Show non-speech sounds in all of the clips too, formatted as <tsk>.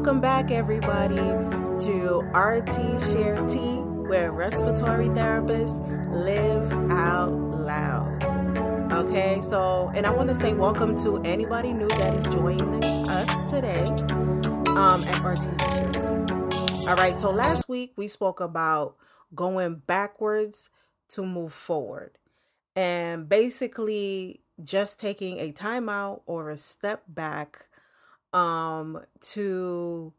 Welcome back, everybody, to RT Share T, where respiratory therapists live out loud. Okay, so, and I want to say welcome to anybody new that is joining us today um, at RT Share T. All right, so last week we spoke about going backwards to move forward and basically just taking a timeout or a step back um to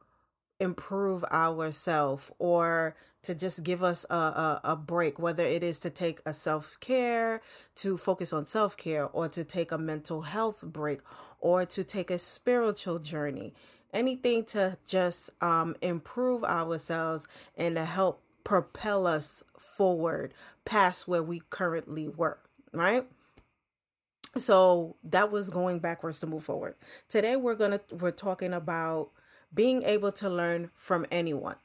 improve ourselves or to just give us a, a, a, break whether it is to take a self-care to focus on self-care or to take a mental health break or to take a spiritual journey. Anything to just um, improve ourselves and to help propel us forward past where we currently were right so that was going backwards to move forward. Today we're gonna we're talking about being able to learn from anyone.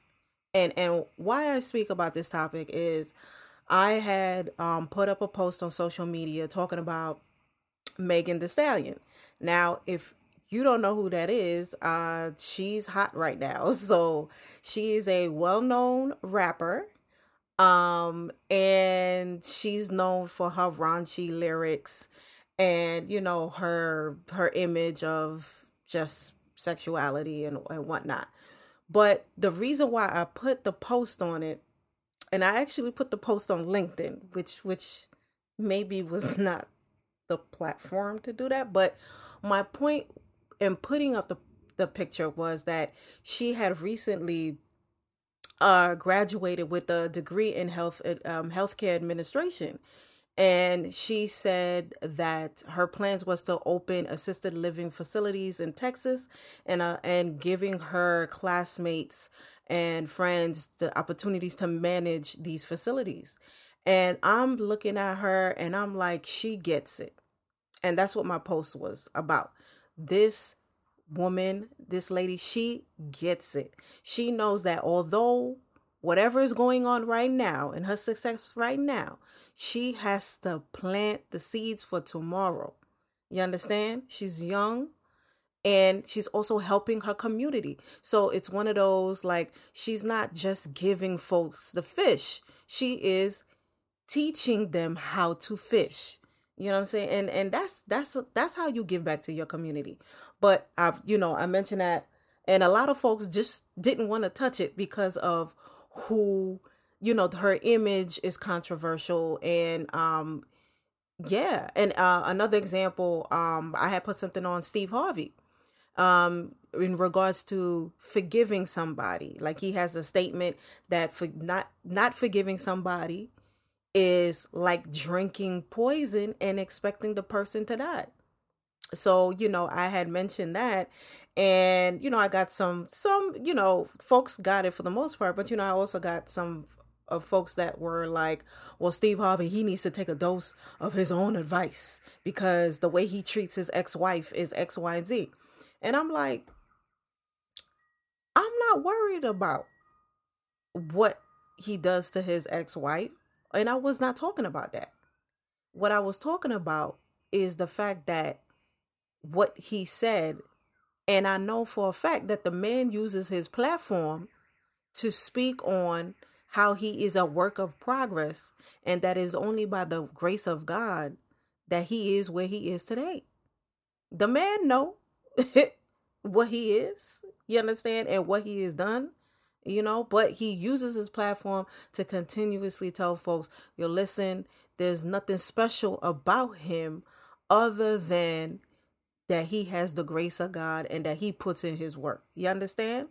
And and why i speak about this topic is i had um, put up a post on social media talking about Megan Thee Stallion. Now if you don't know who that is uh she's hot right now. <laughs> So she is a well-known rapper um and she's known for her raunchy lyrics and you know her her image of just sexuality and, and whatnot. But the reason why i put the post on it and i actually put the post on linkedin which which maybe was <laughs> not the platform to do that but my point in putting up the the picture was that she had recently uh graduated with a degree in health um healthcare administration and she said that her plans was to open assisted living facilities in Texas and uh, and giving her classmates and friends the opportunities to manage these facilities. And I'm looking at her and I'm like she gets it. And that's what my post was about. This woman, this lady, she gets it. She knows that although whatever is going on right now and her success right now, she has to plant the seeds for tomorrow. You understand? She's young and she's also helping her community. So it's one of those like she's not just giving folks the fish, she is teaching them how to fish. You know what I'm saying? And and that's that's that's how you give back to your community. But I've you know, I mentioned that and a lot of folks just didn't want to touch it because of who you know her image is controversial and um yeah and uh another example um i had put something on steve harvey um in regards to forgiving somebody. Like he has a statement that for not not forgiving somebody is like drinking poison and expecting the person to die so you know i had mentioned that and you know i got some some you know folks got it for the most part but you know i also got some of folks that were like, well, Steve Harvey, he needs to take a dose of his own advice because the way he treats his ex wife is X, Y, and Z. And I'm like, I'm not worried about what he does to his ex wife. And I was not talking about that. What I was talking about is the fact that what he said, and I know for a fact that the man uses his platform to speak on how he is a work of progress and that is only by the grace of God that he is where he is today. The man know <laughs> what he is, you understand, and what he has done, you know, but he uses his platform to continuously tell folks, you listen, there's nothing special about him other than that he has the grace of God and that he puts in his work. You understand?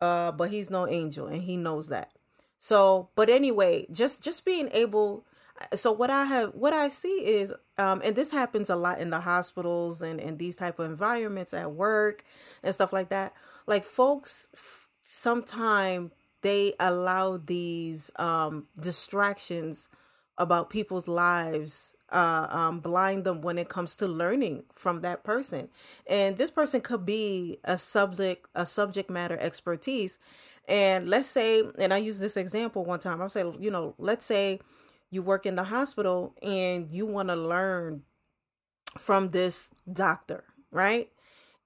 Uh, but he's no angel and he knows that. So, but anyway, just just being able so what I have what I see is um and this happens a lot in the hospitals and and these type of environments at work and stuff like that. Like folks sometimes they allow these um distractions about people's lives uh um blind them when it comes to learning from that person. And this person could be a subject a subject matter expertise and let's say, and I use this example one time, I'll say, you know, let's say you work in the hospital and you want to learn from this doctor, right?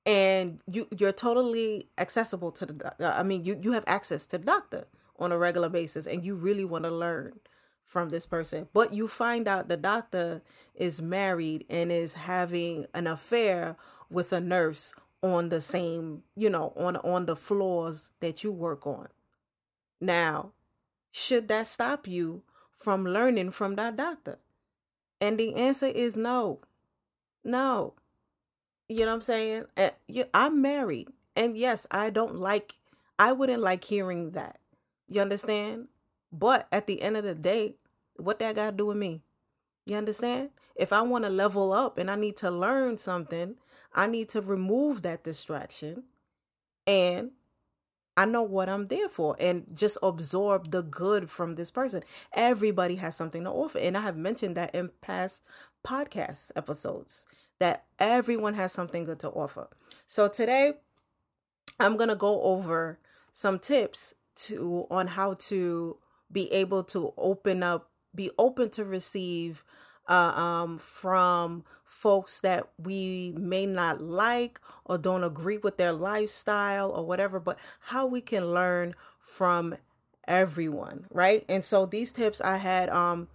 and you you're totally accessible to the uh, I mean you you have access to the doctor on a regular basis and you really want to learn from this person but you find out the doctor is married and is having an affair with a nurse on the same you know on on the floors that you work on. Now should that stop you from learning from that doctor? And the answer is no. No. You know what i'm saying? I'm married. And yes i don't like i wouldn't like hearing that. You understand? But at the end of the day what that got to do with me? You understand? If I want to level up and I need to learn something, I need to remove that distraction and I know what I'm there for and just absorb the good from this person. Everybody has something to offer. And I have mentioned that in past podcast episodes that everyone has something good to offer. So today I'm going to go over some tips to on how to be able to open up be open to receive uh, um, from folks that we may not like or don't agree with their lifestyle or whatever, but how we can learn from everyone, right? And so these tips I had um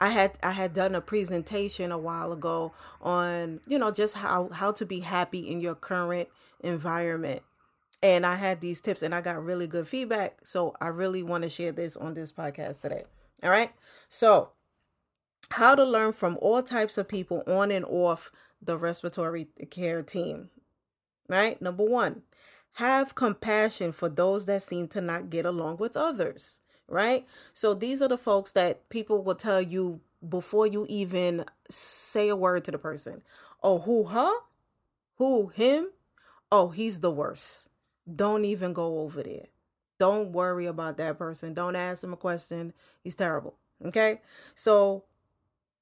I had I had done a presentation a while ago on, you know, just how how to be happy in your current environment. And I had these tips and I got really good feedback, so I really want to share this on this podcast today. All right. So, how to learn from all types of people on and off the respiratory care team. Right. Number one, have compassion for those that seem to not get along with others. Right. So, these are the folks that people will tell you before you even say a word to the person. Oh, who, huh? Who, him? Oh, he's the worst. Don't even go over there. Don't worry about that person. Don't ask him a question. He's terrible. Okay? So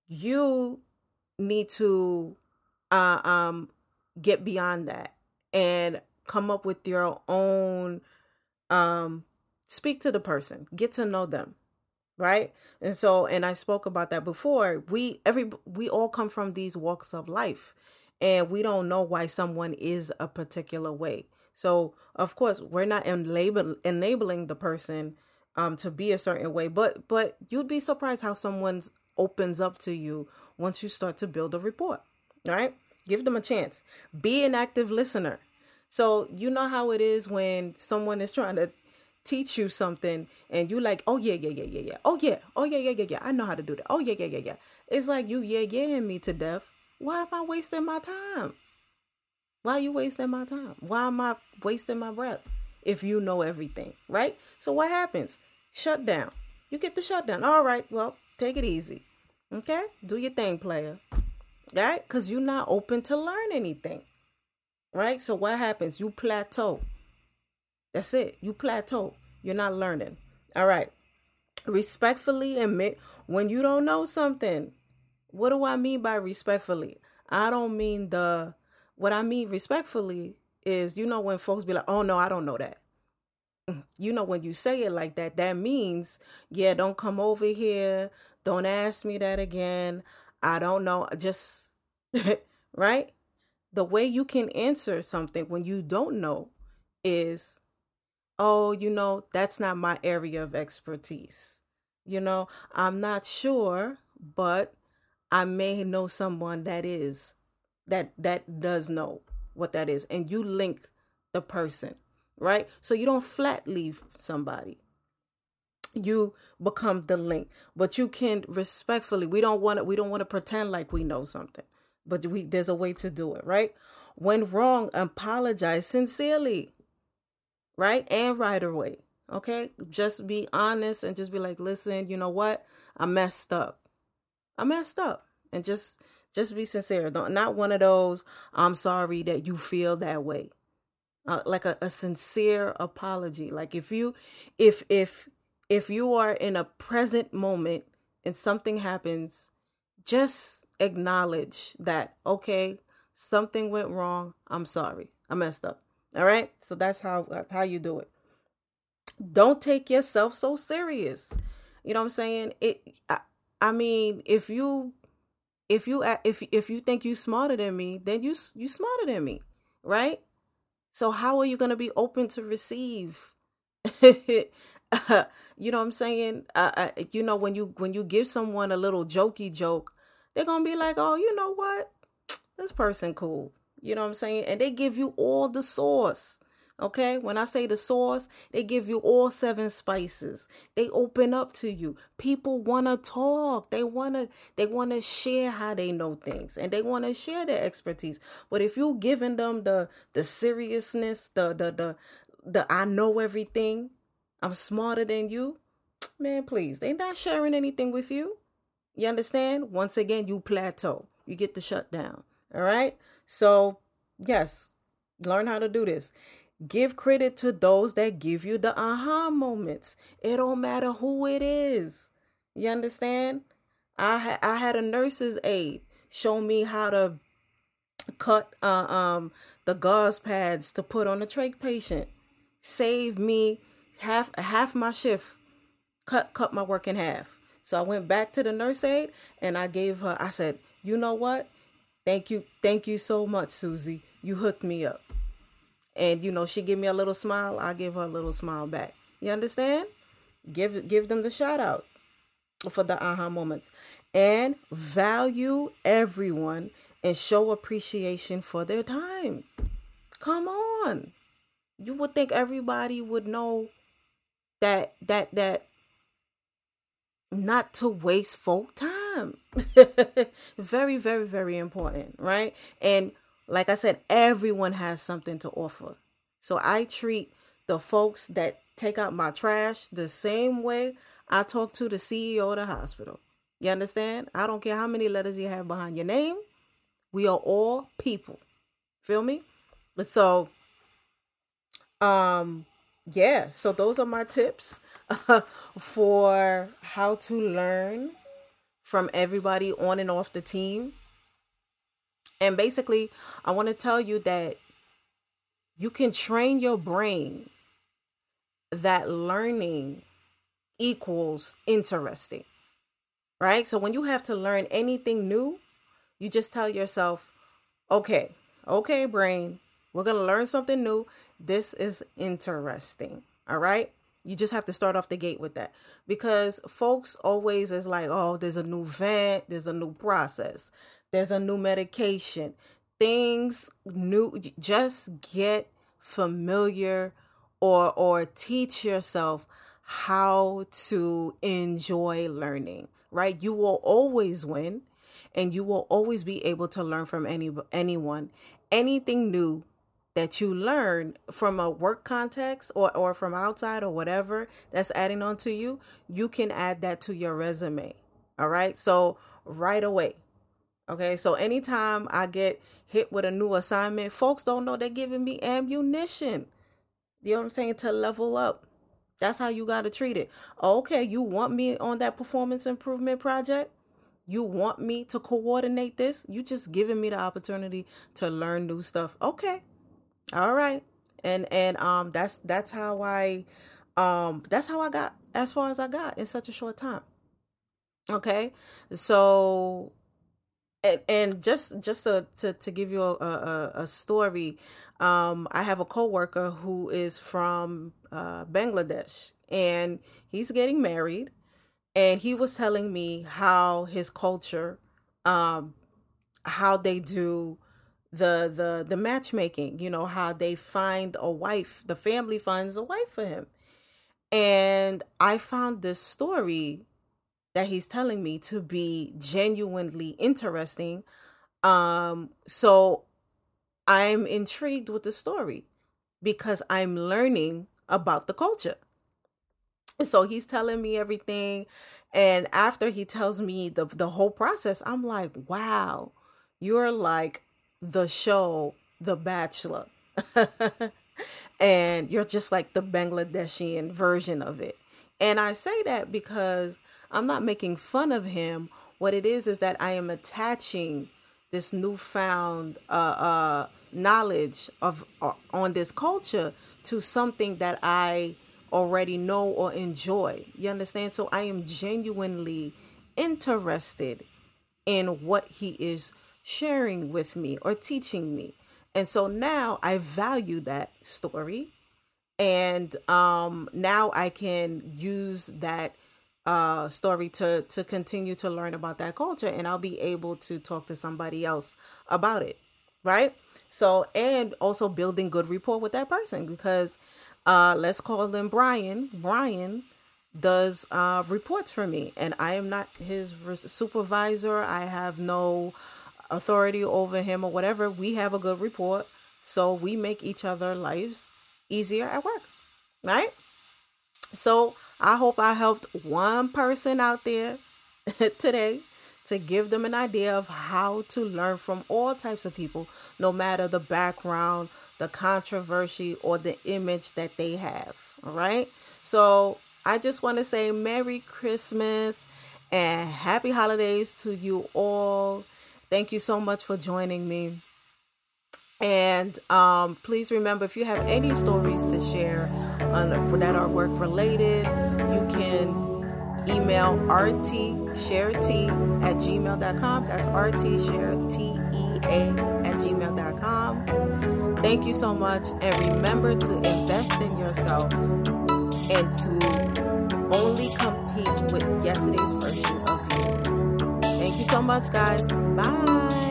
you need to uh, um get beyond that and come up with your own um speak to the person. Get to know them. Right? And so and I spoke about that before. We every we all come from these walks of life and we don't know why someone is a particular way. So of course we're not enable, enabling the person um to be a certain way, but but you'd be surprised how someone opens up to you once you start to build a. All right? Give them a chance. Be an active listener. So you know how it is when someone is trying to teach you something and you like, oh yeah, yeah, yeah, yeah, yeah. Oh yeah, oh yeah, yeah, yeah, yeah. I know how to do that. Oh yeah, yeah, yeah, yeah. It's like you yeah, yeah me to death. Why am I wasting my time? Why are you wasting my time? Why am I wasting my breath if you know everything, right? So what happens? Shut down. You get the shutdown. All right, well, take it easy. Okay? Do your thing, player. Right? Because you're not open to learn anything. Right? So what happens? You plateau. That's it. You plateau. You're not learning. All right. Respectfully admit when you don't know something. What do I mean by respectfully? I don't mean the what I mean respectfully is, you know, when folks be like, oh no, I don't know that. You know, when you say it like that, that means, yeah, don't come over here. Don't ask me that again. I don't know. Just, <laughs> right? The way you can answer something when you don't know is, oh, you know, that's not my area of expertise. You know, I'm not sure, but I may know someone that is that that does know what that is. And you link the person right? So you don't flat leave somebody. You become the link. But you can respectfully we don't want to we don't want to pretend like we know something. But we there's a way to do it right? When wrong apologize sincerely right? And right away okay? Just be honest and just be like listen you know what? I messed up. I messed up. And just just be sincere. Don't not one of those. I'm sorry that you feel that way. Uh, like a, a sincere apology. Like if you, if if if you are in a present moment and something happens, just acknowledge that. Okay, something went wrong. I'm sorry. I messed up. All right. So that's how how you do it. Don't take yourself so serious. You know what I'm saying? It. I, I mean, if you if you if if you think you smarter than me, then you you smarter than me. right? So how are you going to be open to receive? <laughs> you know what I'm saying? Uh, uh, you know when you when you give someone a little jokey joke, they're gonna be like, "Oh, you know what? This person cool." You know what I'm saying? And they give you all the sauce. Okay, when I say the sauce, they give you all seven spices. They open up to you. People want to talk. They want to they want to share how they know things and they want to share their expertise. But if you giving them the the seriousness, the the the the I know everything, I'm smarter than you, <tsk> man, please. They not sharing anything with you. You understand? Once again, you plateau. You get the shut down. All right? So, yes, learn how to do this. Give credit to those that give you the aha moments. It don't matter who it is. You understand? I ha- I had a nurse's aide show me how to cut uh, um the gauze pads to put on a trach patient. Save me half half my shift. Cut cut my work in half. So I went back to the nurse aide and I gave her I said, "You know what? Thank you thank you so much, Susie. You hooked me up." And you know she give me a little smile i give her a little smile back. You understand? Give give them the shout out for the aha moments. And value everyone and show appreciation for their time. Come on. You would think everybody would know that that that not to waste folk time. <laughs> Very very very important right? And like I said, everyone has something to offer. So I treat the folks that take out my trash the same way I talk to the CEO of the hospital. You understand? I don't care how many letters you have behind your name. We are all people. Feel me? So um yeah, so those are my tips <laughs> for how to learn from everybody on and off the team. And basically, I want to tell you that you can train your brain that learning equals interesting. Right? So when you have to learn anything new, you just tell yourself, okay, okay, brain, we're going to learn something new. This is interesting. All right? You just have to start off the gate with that because folks always is like, oh, there's a new vent, there's a new process there's a new medication. Things new just get familiar or or teach yourself how to enjoy learning right? You will always win and you will always be able to learn from any anyone. Anything new that you learn from a work context or, or from outside or whatever that's adding on to you you can add that to your resume all right? So right away Okay, so anytime I get hit with a new assignment, folks don't know they're giving me ammunition. You know what I'm saying? To level up. That's how you got to treat it. Okay, you want me on that performance improvement project? You want me to coordinate this? You just giving me the opportunity to learn new stuff. Okay. All right. And and um that's that's how I um that's how I got as far as I got in such a short time. Okay? So and, and just just to, to, to give you a, a, a story, um, I have a coworker who is from uh, Bangladesh, and he's getting married, and he was telling me how his culture, um, how they do the the the matchmaking. You know how they find a wife, the family finds a wife for him, and I found this story that he's telling me to be genuinely interesting. Um, so I'm intrigued with the story because I'm learning about the culture. So he's telling me everything. And after he tells me the, the whole process, I'm like, wow, you're like the show, The Bachelor. <laughs> and you're just like the Bangladeshian version of it. And I say that because I'm not making fun of him. What it is is that I am attaching this newfound uh, uh, knowledge of uh, on this culture to something that I already know or enjoy. You understand? So I am genuinely interested in what he is sharing with me or teaching me. And so now I value that story. And um, now I can use that uh, story to to continue to learn about that culture, and I'll be able to talk to somebody else about it, right? So, and also building good rapport with that person because uh, let's call them Brian. Brian does uh, reports for me, and I am not his supervisor. I have no authority over him or whatever. We have a good report, so we make each other lives easier at work, right? So I hope I helped one person out there <laughs> today to give them an idea of how to learn from all types of people, no matter the background, the controversy, or the image that they have. All right. So I just want to say Merry Christmas and Happy Holidays to you all. Thank you so much for joining me. And um, please remember if you have any stories to share on, for that are work related, you can email rtsharety at gmail.com. That's rtsharetea at gmail.com. Thank you so much. And remember to invest in yourself and to only compete with yesterday's version of you. Thank you so much, guys. Bye.